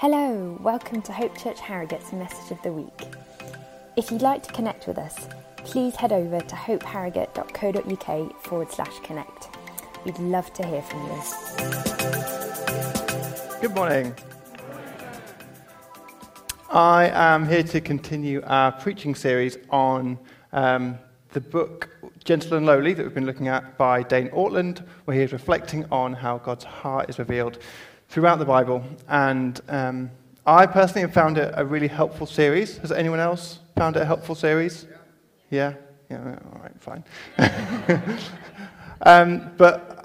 Hello, welcome to Hope Church Harrogate's Message of the Week. If you'd like to connect with us, please head over to hopeharrogate.co.uk forward slash connect. We'd love to hear from you. Good morning. I am here to continue our preaching series on um, the book Gentle and Lowly that we've been looking at by Dane Ortlund, where he is reflecting on how God's heart is revealed throughout the Bible. And um, I personally have found it a really helpful series. Has anyone else found it a helpful series? Yeah? Yeah, yeah all right, fine. um, but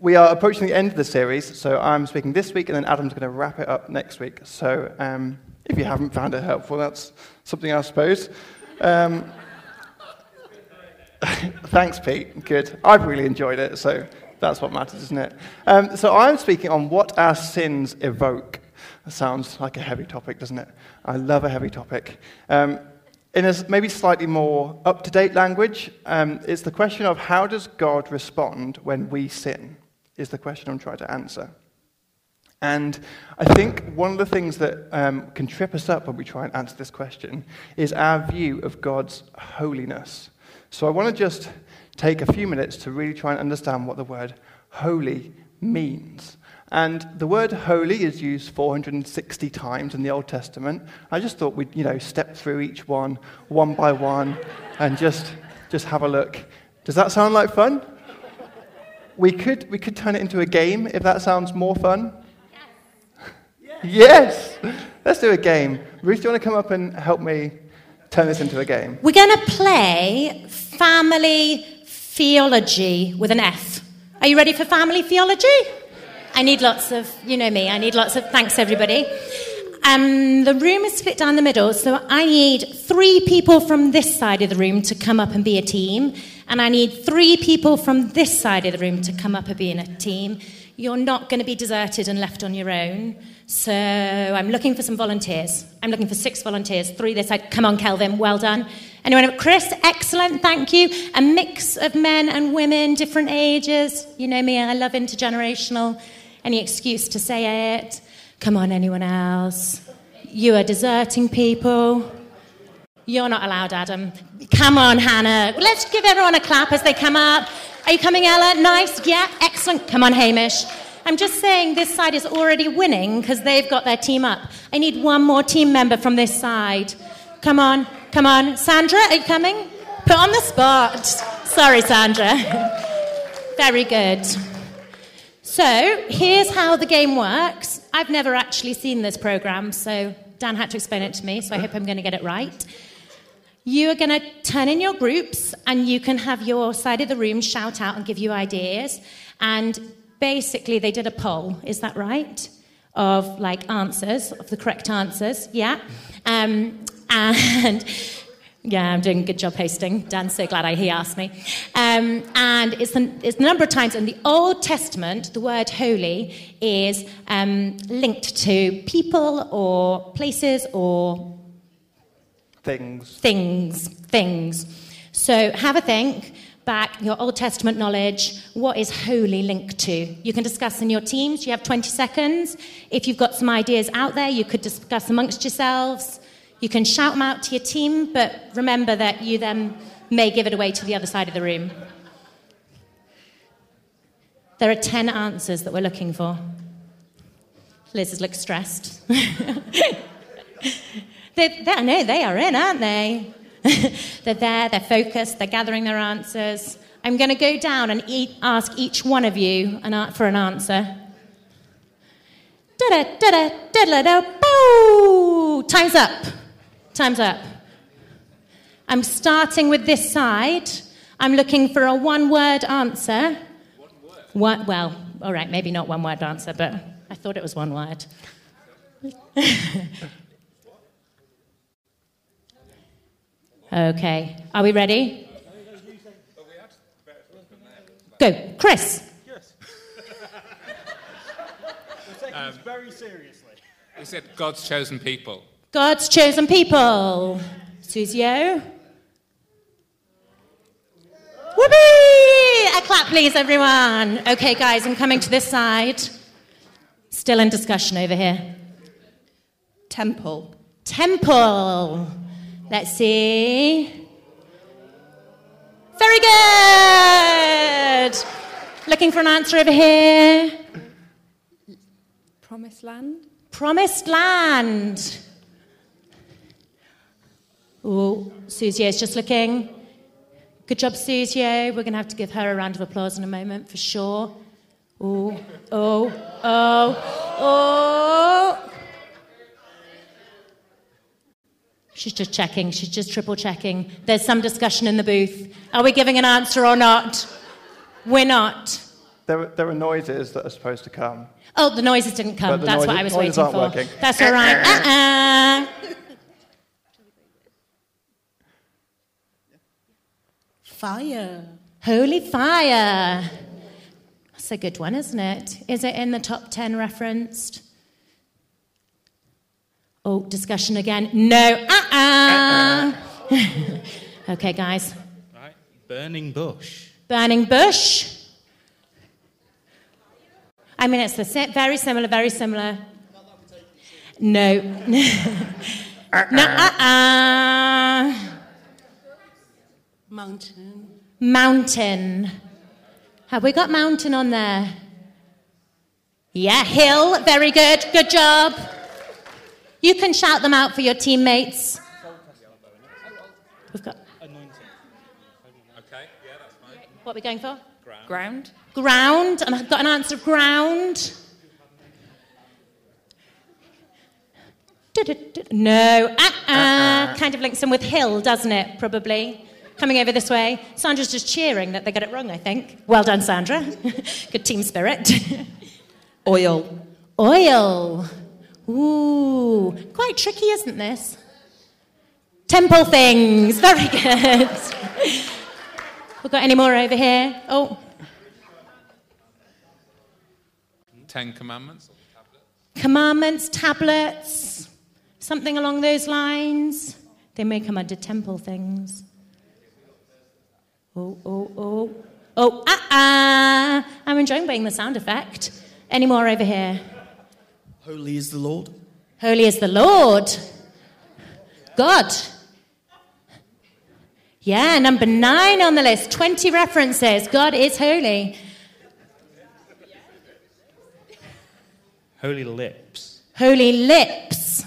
we are approaching the end of the series, so I'm speaking this week, and then Adam's going to wrap it up next week. So um, if you haven't found it helpful, that's something I suppose. Um, thanks, Pete. Good. I've really enjoyed it, so that's what matters, isn't it? Um, so I'm speaking on what our sins evoke. That sounds like a heavy topic, doesn't it? I love a heavy topic. Um, in a maybe slightly more up to date language, um, it's the question of how does God respond when we sin, is the question I'm trying to answer. And I think one of the things that um, can trip us up when we try and answer this question is our view of God's holiness. So I want to just take a few minutes to really try and understand what the word holy means. And the word holy is used 460 times in the Old Testament. I just thought we'd, you know, step through each one, one by one, and just, just have a look. Does that sound like fun? We could, we could turn it into a game if that sounds more fun. Yes! yes. Let's do a game. Ruth, do you want to come up and help me turn this into a game? We're going to play family theology with an F. Are you ready for family theology? I need lots of, you know me, I need lots of thanks, everybody. Um, the room is split down the middle, so I need three people from this side of the room to come up and be a team, and I need three people from this side of the room to come up and be in a team. You're not going to be deserted and left on your own. So I'm looking for some volunteers. I'm looking for six volunteers, three this side. Come on, Kelvin, well done. Anyone? Chris, excellent, thank you. A mix of men and women, different ages. You know me, I love intergenerational. Any excuse to say it. Come on, anyone else? You are deserting people. You're not allowed, Adam. Come on, Hannah. Let's give everyone a clap as they come up. Are you coming, Ella? Nice. Yeah, excellent. Come on, Hamish. I'm just saying this side is already winning because they've got their team up. I need one more team member from this side. Come on, come on. Sandra, are you coming? Put on the spot. Sorry, Sandra. Very good. So, here's how the game works. I've never actually seen this program, so Dan had to explain it to me, so I hope I'm going to get it right. You are going to turn in your groups, and you can have your side of the room shout out and give you ideas. And basically they did a poll, is that right? Of like answers, of the correct answers, yeah. Um, and yeah, I'm doing a good job hosting. Dan's so glad I, he asked me. Um, and it's the, it's the number of times in the Old Testament the word holy is um, linked to people or places or things. Things, things. So have a think back your Old Testament knowledge, what is holy linked to? You can discuss in your teams. You have 20 seconds. If you've got some ideas out there, you could discuss amongst yourselves. You can shout them out to your team, but remember that you then may give it away to the other side of the room. There are 10 answers that we're looking for. Liz looks stressed. they, they, I know they are in, aren't they? they're there, they're focused, they're gathering their answers. I'm going to go down and ask each one of you an, for an answer. Da-da, da-da, da-da-da, boo! Time's up. Time's up. I'm starting with this side. I'm looking for a one word answer. One word? well, all right, maybe not one word answer, but I thought it was one word. Okay. Are we ready? Go. Chris. Yes. We're taking um, this very seriously. We said God's chosen people. God's chosen people. Susio. Whoopee! A clap, please, everyone. Okay, guys, I'm coming to this side. Still in discussion over here. Temple. Temple. Let's see. Very good. Looking for an answer over here. Promised Land. Promised land. Oh, Susie is just looking. Good job, Susie. We're going to have to give her a round of applause in a moment for sure. Oh, oh, oh, oh. She's just checking. She's just triple checking. There's some discussion in the booth. Are we giving an answer or not? We're not. There, are- there are noises that are supposed to come. Oh, the noises didn't come. That's what I was waiting for. working. That's all right. Uh-uh. Fire. Holy fire. That's a good one, isn't it? Is it in the top 10 referenced? Oh, discussion again. No. Uh uh okay, guys. Right. Burning bush. Burning bush. I mean, it's the sa- very similar, very similar. No. no. Uh uh. Mountain. Mountain. Have we got mountain on there? Yeah, hill. Very good. Good job. You can shout them out for your teammates. We've got. Anointing. Okay, yeah, that's fine. What are we going for? Ground. Ground. And I've got an answer of ground. No. Uh-uh. uh-uh. Kind of links in with hill, doesn't it? Probably. Coming over this way. Sandra's just cheering that they got it wrong, I think. Well done, Sandra. Good team spirit. Oil. Oil. Ooh. Quite tricky, isn't this? Temple things. Very good. We've got any more over here? Oh, Ten Commandments. commandments, tablets, something along those lines. They may come under temple things. Oh, oh, oh. Oh, ah, ah. I'm enjoying being the sound effect. Any more over here? Holy is the Lord. Holy is the Lord. God. Yeah, number nine on the list. 20 references. God is holy. Holy lips. Holy lips.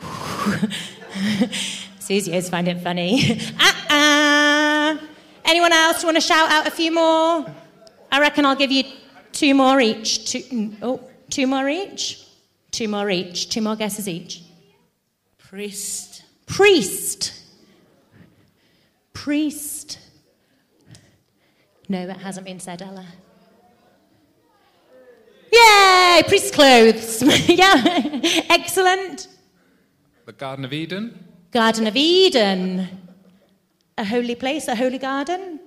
Susie always find it funny. uh-uh. Anyone else want to shout out a few more? I reckon I'll give you two more each. Two, mm, oh, two more each? Two more each. Two more guesses each. Priest. Priest. Priest. No, that hasn't been said, Ella. Yay! Priest clothes. yeah. Excellent. The Garden of Eden. Garden of Eden. A holy place, a holy garden.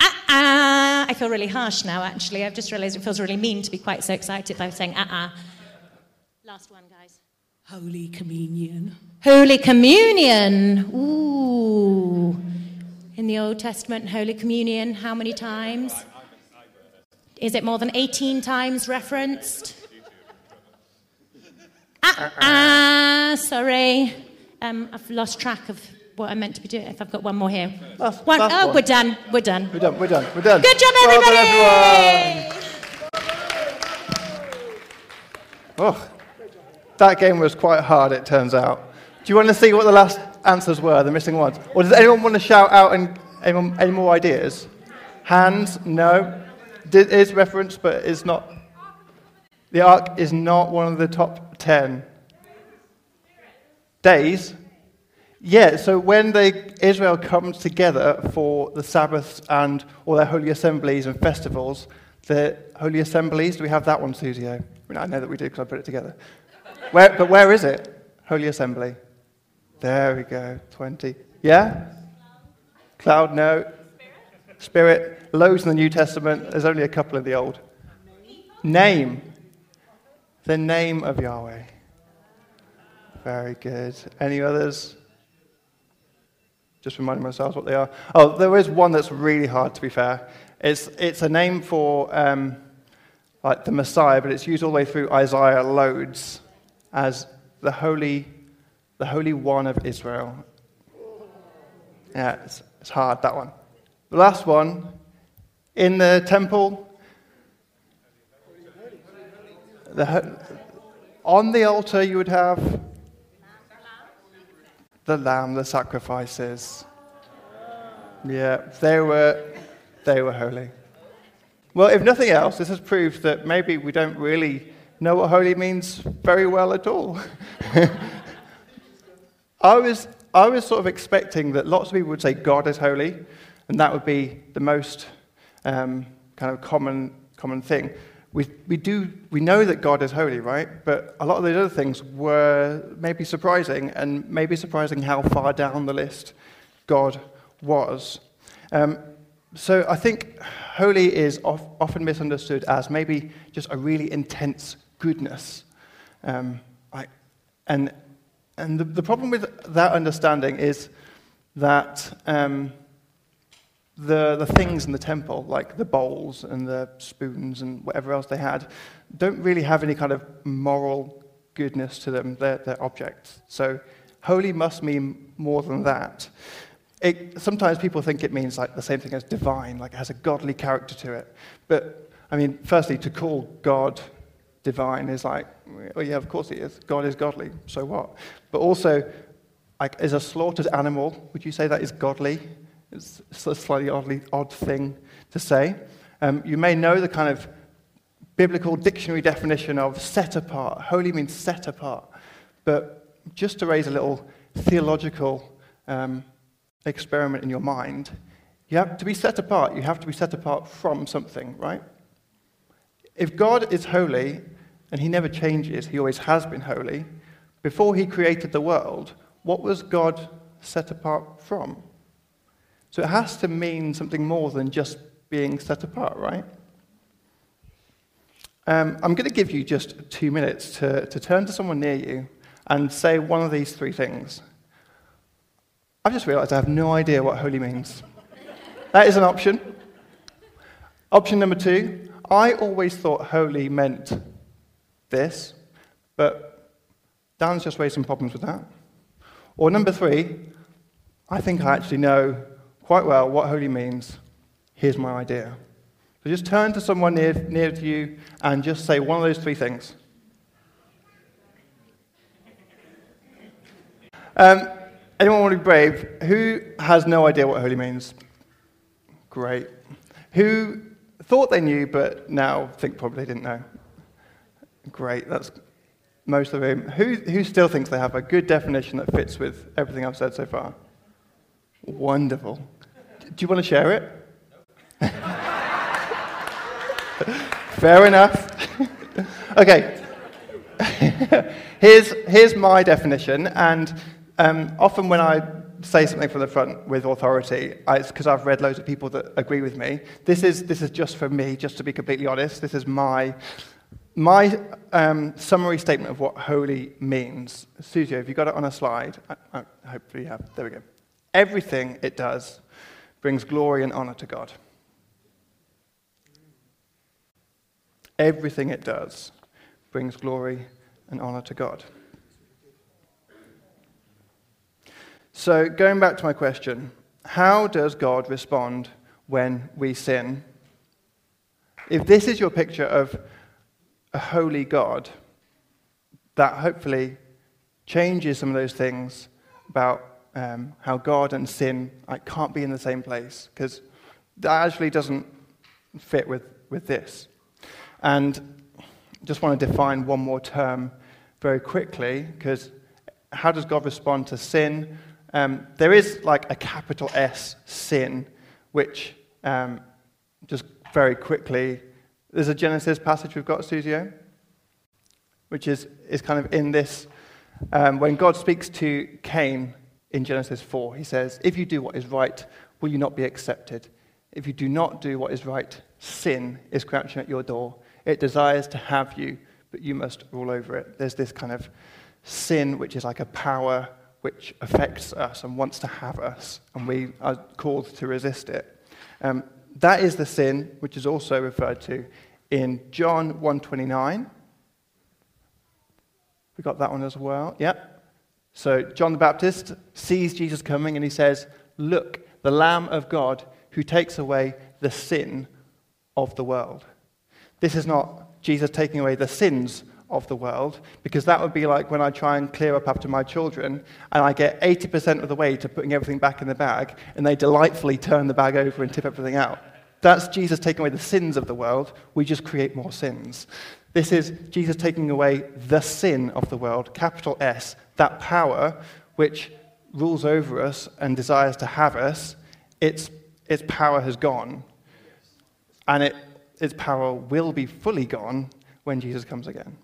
Ah ah. I feel really harsh now, actually. I've just realized it feels really mean to be quite so excited by saying ah ah. Last one, guys. Holy Communion. Holy Communion. Ooh. In the Old Testament, Holy Communion, how many times? Is it more than 18 times referenced? Ah, ah, sorry. Um, I've lost track of what I meant to be doing. If I've got one more here. Last- One, last oh, one. we're done. We're done. We're done, we're done, we're done. Good job, Well everybody! Oh, that game was quite hard, it turns out. Do you want to see what the last answers were, the missing ones? Or does anyone want to shout out and, anyone, any more ideas? Hands? No. It is referenced, but it's not. The ark is not one of the top ten. Days? Yeah, so when they, Israel comes together for the Sabbaths and all their holy assemblies and festivals, the holy assemblies, do we have that one, Susie? I, mean, I know that we do because I put it together. Where, but where is it? Holy assembly. There we go, 20. Yeah? Cloud, no. Spirit, loads in the New Testament. There's only a couple in the Old. Name. The name of Yahweh. Very good. Any others? Just reminding myself what they are. Oh, there is one that's really hard, to be fair. It's, it's a name for um, like the Messiah, but it's used all the way through Isaiah loads. as the Holy, the Holy One of Israel. Yeah, it's, it's hard, that one. The last one, in the temple, the, on the altar you would have the lamb, the sacrifices. Yeah, they were, they were holy. Well, if nothing else, this has proved that maybe we don't really know what holy means very well at all. I, was, I was sort of expecting that lots of people would say God is holy, and that would be the most um, kind of common, common thing. We, we, do, we know that God is holy, right? But a lot of those other things were maybe surprising, and maybe surprising how far down the list God was. Um, so I think holy is of, often misunderstood as maybe just a really intense goodness. Um, I, and and the, the, problem with that understanding is that um, the, the things in the temple, like the bowls and the spoons and whatever else they had, don't really have any kind of moral goodness to them. They're, they're objects. So holy must mean more than that. It, sometimes people think it means like the same thing as divine, like it has a godly character to it. But I mean, firstly, to call God divine is like, well, yeah, of course he is. God is godly, so what? But also, like, is a slaughtered animal, would you say that is godly? It's a slightly oddly, odd thing to say. Um, you may know the kind of biblical dictionary definition of set apart. Holy means set apart. But just to raise a little theological um, experiment in your mind, you have to be set apart. You have to be set apart from something, right? If God is holy, and he never changes, he always has been holy, before he created the world, what was God set apart from? So it has to mean something more than just being set apart, right? Um, I'm going to give you just two minutes to, to turn to someone near you and say one of these three things. I've just realized I have no idea what holy means. that is an option. Option number two I always thought holy meant this, but Dan's just raised some problems with that. Or number three, I think I actually know quite well what holy means. Here's my idea. So just turn to someone near, near to you and just say one of those three things. Um, anyone want to be brave? Who has no idea what holy means? Great. Who thought they knew but now think probably didn't know? Great, that's most of the room. Who, who still thinks they have a good definition that fits with everything I've said so far? Wonderful. Do you want to share it? Fair enough. okay. here's, here's my definition, and um, often when I say something from the front with authority, it's because I've read loads of people that agree with me. This is, this is just for me, just to be completely honest. This is my my um, summary statement of what holy means, Susie, have you got it on a slide? I, I, hopefully you have. There we go. Everything it does brings glory and honor to God. Everything it does brings glory and honor to God. So, going back to my question, how does God respond when we sin? If this is your picture of a holy God, that hopefully changes some of those things about um, how God and sin like, can't be in the same place, because that actually doesn't fit with, with this. And just want to define one more term very quickly, because how does God respond to sin? Um, there is like a capital S sin, which um, just very quickly there's a Genesis passage we've got, Susio, which is, is kind of in this. Um, when God speaks to Cain in Genesis 4, he says, If you do what is right, will you not be accepted? If you do not do what is right, sin is crouching at your door. It desires to have you, but you must rule over it. There's this kind of sin, which is like a power which affects us and wants to have us, and we are called to resist it. Um, that is the sin which is also referred to in John 1:29. We got that one as well. Yep. So John the Baptist sees Jesus coming and he says, Look, the Lamb of God who takes away the sin of the world. This is not Jesus taking away the sins of the world, because that would be like when I try and clear up after my children and I get 80% of the way to putting everything back in the bag and they delightfully turn the bag over and tip everything out. That's Jesus taking away the sins of the world. We just create more sins. This is Jesus taking away the sin of the world, capital S, that power which rules over us and desires to have us. Its, its power has gone. And it, its power will be fully gone when Jesus comes again.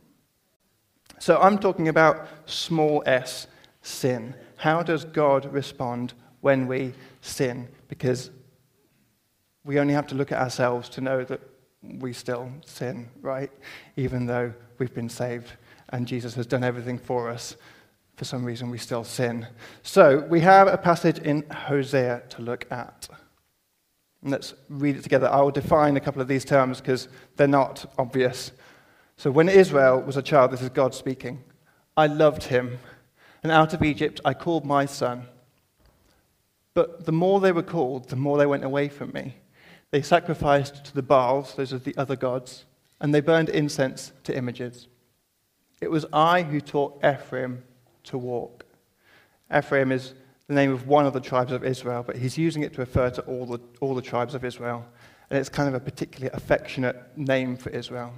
So I'm talking about small s, sin. How does God respond when we sin? Because we only have to look at ourselves to know that we still sin, right? Even though we've been saved and Jesus has done everything for us, for some reason we still sin. So we have a passage in Hosea to look at. Let's read it together. I will define a couple of these terms because they're not obvious. So when Israel was a child, this is God speaking. I loved him, and out of Egypt I called my son. But the more they were called, the more they went away from me. They sacrificed to the Baals, those are the other gods, and they burned incense to images. It was I who taught Ephraim to walk. Ephraim is the name of one of the tribes of Israel, but he's using it to refer to all the, all the tribes of Israel. And it's kind of a particularly affectionate name for Israel.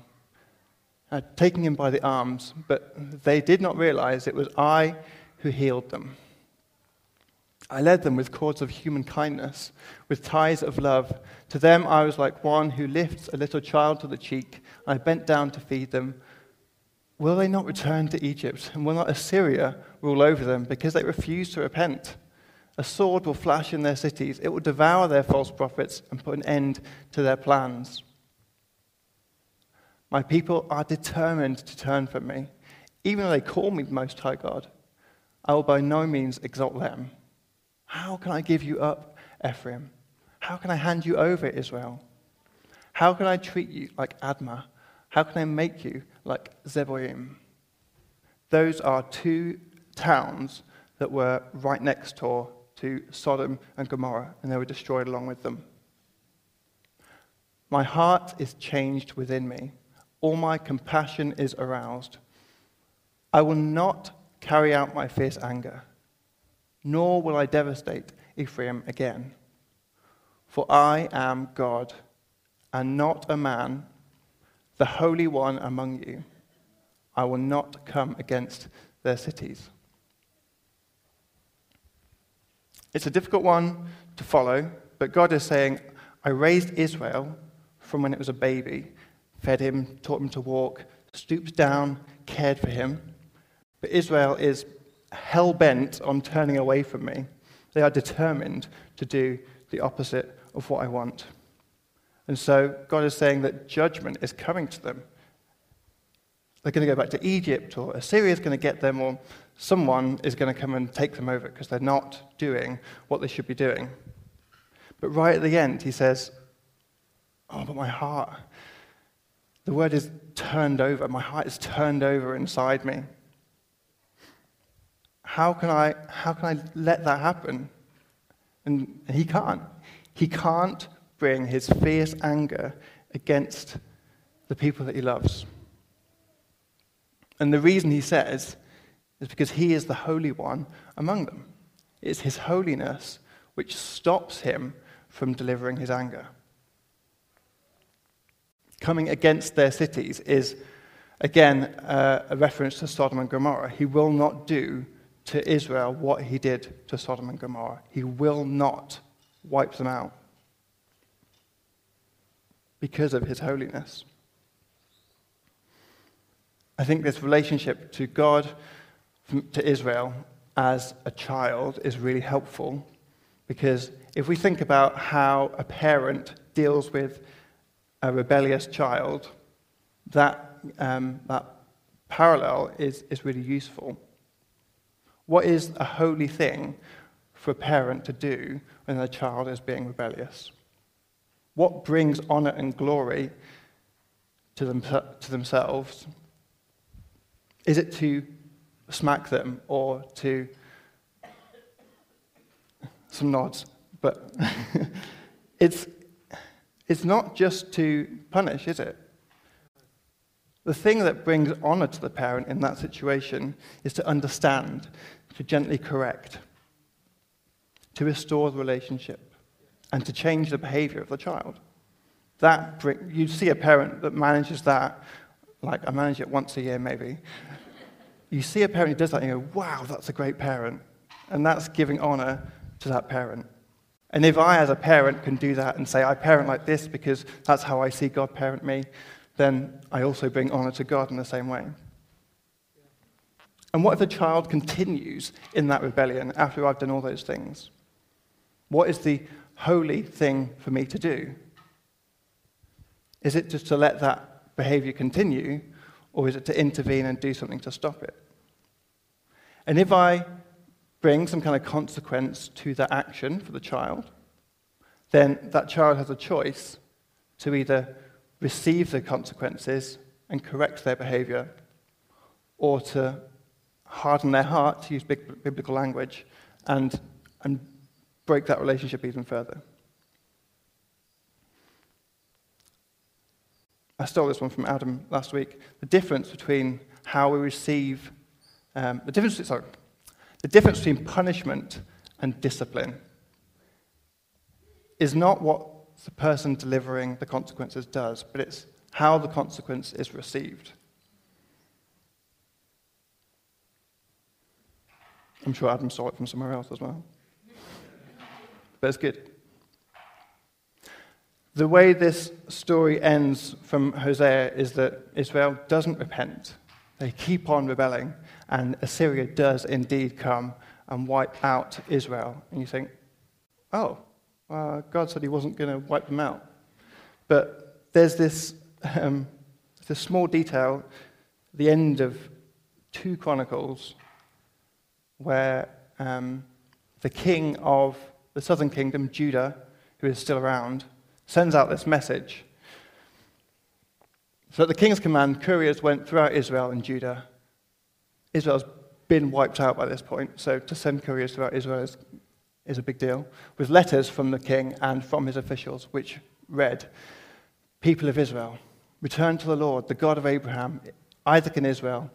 Uh, taking him by the arms, but they did not realize it was I who healed them. I led them with cords of human kindness, with ties of love. To them I was like one who lifts a little child to the cheek. I bent down to feed them. Will they not return to Egypt? And will not Assyria rule over them because they refuse to repent? A sword will flash in their cities. It will devour their false prophets and put an end to their plans. My people are determined to turn from me. Even though they call me the Most High God, I will by no means exalt them. How can I give you up, Ephraim? How can I hand you over, Israel? How can I treat you like Admah? How can I make you like Zeboim? Those are two towns that were right next door to Sodom and Gomorrah, and they were destroyed along with them. My heart is changed within me. All my compassion is aroused. I will not carry out my fierce anger, nor will I devastate Ephraim again. For I am God, and not a man, the Holy One among you. I will not come against their cities. It's a difficult one to follow, but God is saying, I raised Israel from when it was a baby, fed him, taught him to walk, stooped down, cared for him. But Israel is hell bent on turning away from me. They are determined to do the opposite of what I want. And so God is saying that judgment is coming to them. They're going to go back to Egypt, or Assyria is going to get them, or someone is going to come and take them over because they're not doing what they should be doing. But right at the end, he says, Oh, but my heart, the word is turned over. My heart is turned over inside me. How can I, how can I let that happen? And he can't. He can't bring his fierce anger against the people that he loves. And the reason he says is because he is the Holy One among them. It's his holiness which stops him from delivering his anger. Coming against their cities is, again, uh, a reference to Sodom and Gomorrah. He will not do to Israel what he did to Sodom and Gomorrah. He will not wipe them out because of his holiness. I think this relationship to God, to Israel, as a child is really helpful because if we think about how a parent deals with a rebellious child, that, um, that parallel is, is really useful. What is a holy thing for a parent to do when their child is being rebellious? What brings honor and glory to, them, to themselves? Is it to smack them or to. Some nods, but it's, it's not just to punish, is it? The thing that brings honor to the parent in that situation is to understand, to gently correct, to restore the relationship, and to change the behavior of the child. That bring, you see a parent that manages that, like I manage it once a year maybe. You see a parent who does that and you go, wow, that's a great parent. And that's giving honor to that parent. And if I, as a parent, can do that and say, I parent like this because that's how I see God parent me, then I also bring honor to God in the same way. And what if the child continues in that rebellion after I've done all those things? What is the holy thing for me to do? Is it just to let that behavior continue, or is it to intervene and do something to stop it? And if I bring some kind of consequence to that action for the child, then that child has a choice to either receive the consequences and correct their behavior, or to harden their heart, to use big biblical language, and, and break that relationship even further. I stole this one from Adam last week. The difference between how we receive, um, the difference, sorry, the difference between punishment and discipline is not what the person delivering the consequences does, but it's how the consequence is received. I'm sure Adam saw it from somewhere else as well. But it's good. The way this story ends from Hosea is that Israel doesn't repent. They keep on rebelling, and Assyria does indeed come and wipe out Israel. And you think, oh, uh, God said he wasn't going to wipe them out. But there's this, um, this small detail, the end of 2 Chronicles, where um, the king of the southern kingdom, Judah, who is still around, sends out this message. So at the king's command, couriers went throughout Israel and Judah. Israel's been wiped out by this point, so to send couriers throughout Israel is, is a big deal, with letters from the king and from his officials, which read, People of Israel, return to the Lord, the God of Abraham, Isaac, and Israel,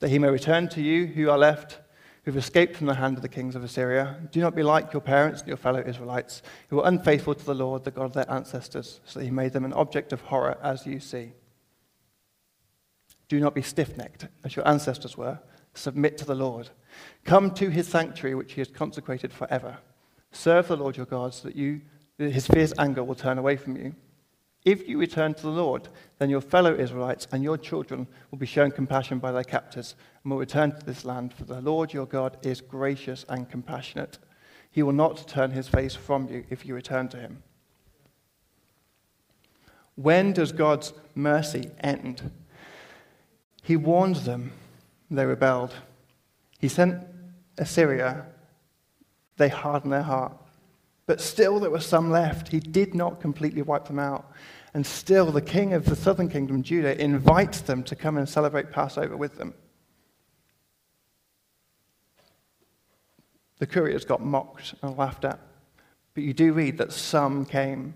that he may return to you who are left who've escaped from the hand of the kings of Assyria. Do not be like your parents and your fellow Israelites, who were unfaithful to the Lord, the God of their ancestors, so that he made them an object of horror, as you see. Do not be stiff necked, as your ancestors were. Submit to the Lord. Come to his sanctuary, which he has consecrated forever. Serve the Lord your God, so that you, his fierce anger will turn away from you. If you return to the Lord, then your fellow Israelites and your children will be shown compassion by their captors and will return to this land, for the Lord your God is gracious and compassionate. He will not turn his face from you if you return to him. When does God's mercy end? He warns them, they rebelled. He sent Assyria, they hardened their heart. But still, there were some left. He did not completely wipe them out. And still, the king of the southern kingdom, Judah, invites them to come and celebrate Passover with them. The couriers got mocked and laughed at. But you do read that some came.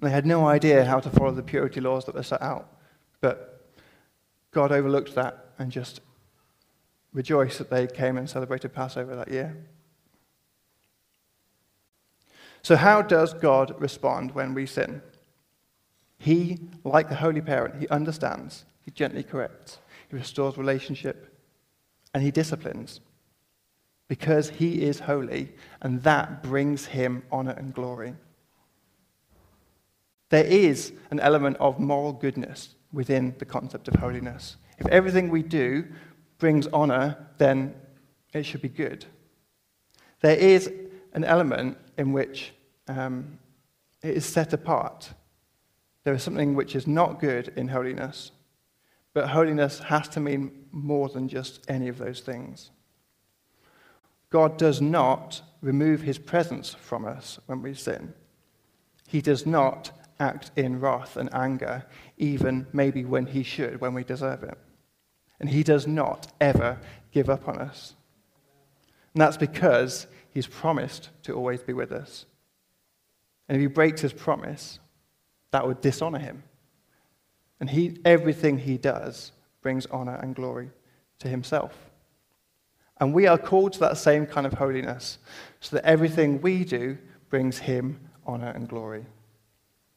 They had no idea how to follow the purity laws that were set out. But God overlooked that and just rejoiced that they came and celebrated Passover that year. So, how does God respond when we sin? He, like the holy parent, he understands, he gently corrects, he restores relationship, and he disciplines because he is holy, and that brings him honor and glory. There is an element of moral goodness within the concept of holiness. If everything we do brings honor, then it should be good. There is an element in which um, it is set apart. There is something which is not good in holiness, but holiness has to mean more than just any of those things. God does not remove his presence from us when we sin. He does not act in wrath and anger, even maybe when he should, when we deserve it. And He does not ever give up on us. And that's because He's promised to always be with us. And if He breaks His promise, that would dishonor Him. And he, everything He does brings honor and glory to Himself. And we are called to that same kind of holiness, so that everything we do brings Him honor and glory.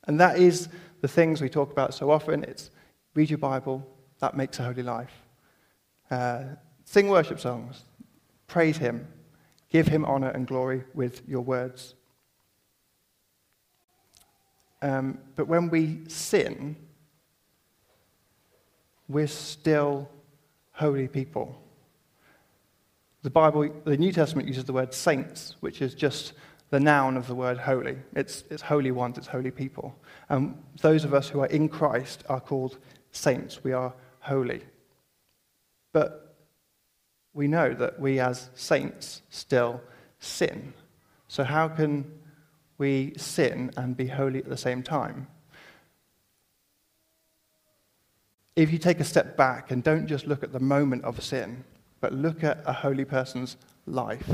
And that is the things we talk about so often. It's read your Bible, that makes a holy life. Uh, sing worship songs, praise Him, give Him honor and glory with your words. Um, but when we sin, we're still holy people. The Bible, the New Testament uses the word saints, which is just the noun of the word holy. It's, it's holy ones, it's holy people. And those of us who are in Christ are called saints. We are holy. But we know that we as saints still sin. So, how can we sin and be holy at the same time? If you take a step back and don't just look at the moment of sin, but look at a holy person's life,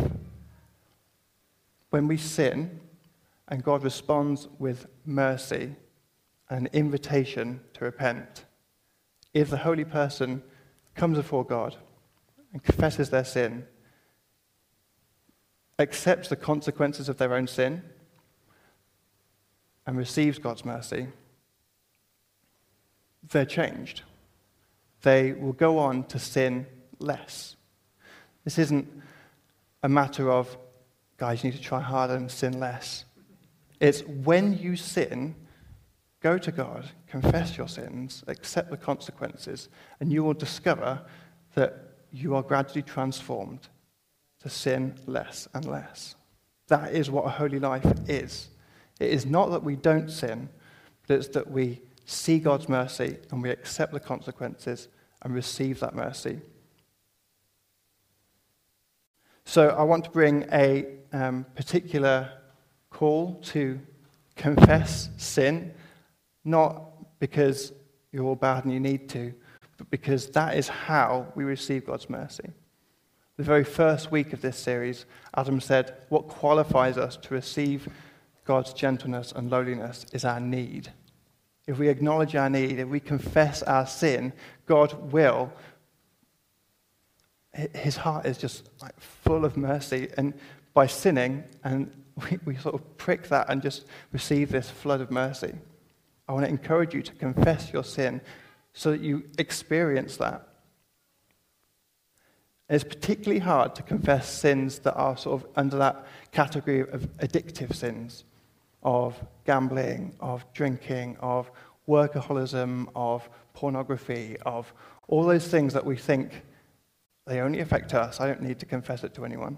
when we sin and God responds with mercy, an invitation to repent, if the holy person comes before God and confesses their sin, accepts the consequences of their own sin, and receives God's mercy, they're changed. They will go on to sin less. This isn't a matter of, guys, you need to try harder and sin less. It's when you sin, go to God, confess your sins, accept the consequences, and you will discover that you are gradually transformed to sin less and less. That is what a holy life is. It is not that we don't sin, but it's that we see God's mercy and we accept the consequences and receive that mercy. So I want to bring a um, particular call to confess sin, not because you're all bad and you need to, but because that is how we receive God's mercy. The very first week of this series, Adam said, What qualifies us to receive God's gentleness and lowliness is our need. If we acknowledge our need, if we confess our sin, God will. His heart is just like full of mercy. And by sinning, and we, we sort of prick that and just receive this flood of mercy. I want to encourage you to confess your sin so that you experience that. it's particularly hard to confess sins that are sort of under that category of addictive sins of gambling, of drinking, of workaholism, of pornography, of all those things that we think they only affect us. I don't need to confess it to anyone.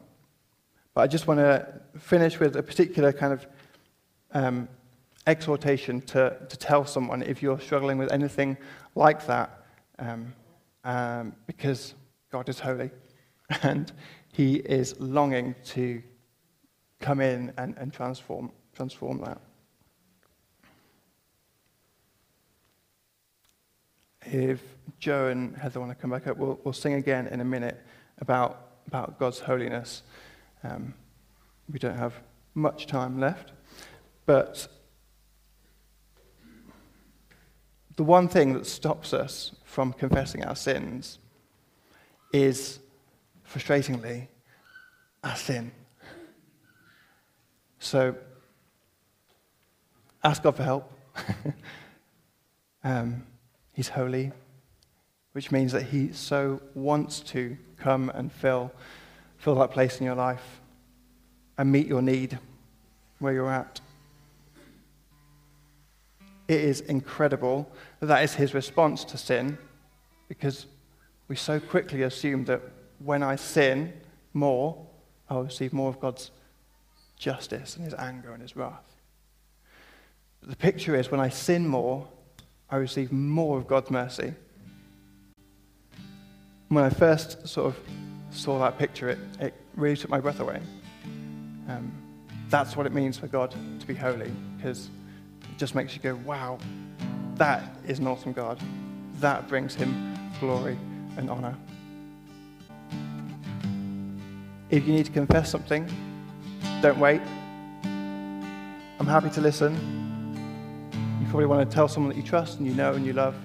But I just want to finish with a particular kind of um, exhortation to, to tell someone if you're struggling with anything like that, um, um, because God is holy and He is longing to come in and, and transform transform that. If Joe and Heather want to come back up, we'll, we'll sing again in a minute about, about God's holiness. Um, we don't have much time left. But the one thing that stops us from confessing our sins is, frustratingly, our sin. So ask God for help. um, he's holy, which means that He so wants to come and fill, fill that place in your life and meet your need where you're at. It is incredible that that is His response to sin because we so quickly assume that when I sin more, I'll receive more of God's justice and His anger and His wrath. The picture is when I sin more, I receive more of God's mercy. When I first sort of saw that picture, it, it really took my breath away. Um, that's what it means for God to be holy, because just makes you go, wow, that is an awesome God. That brings him glory and honor. If you need to confess something, don't wait. I'm happy to listen. You probably want to tell someone that you trust and you know and you love.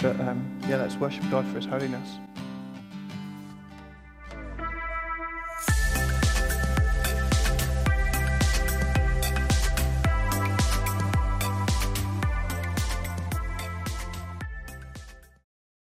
But um, yeah, let's worship God for His holiness.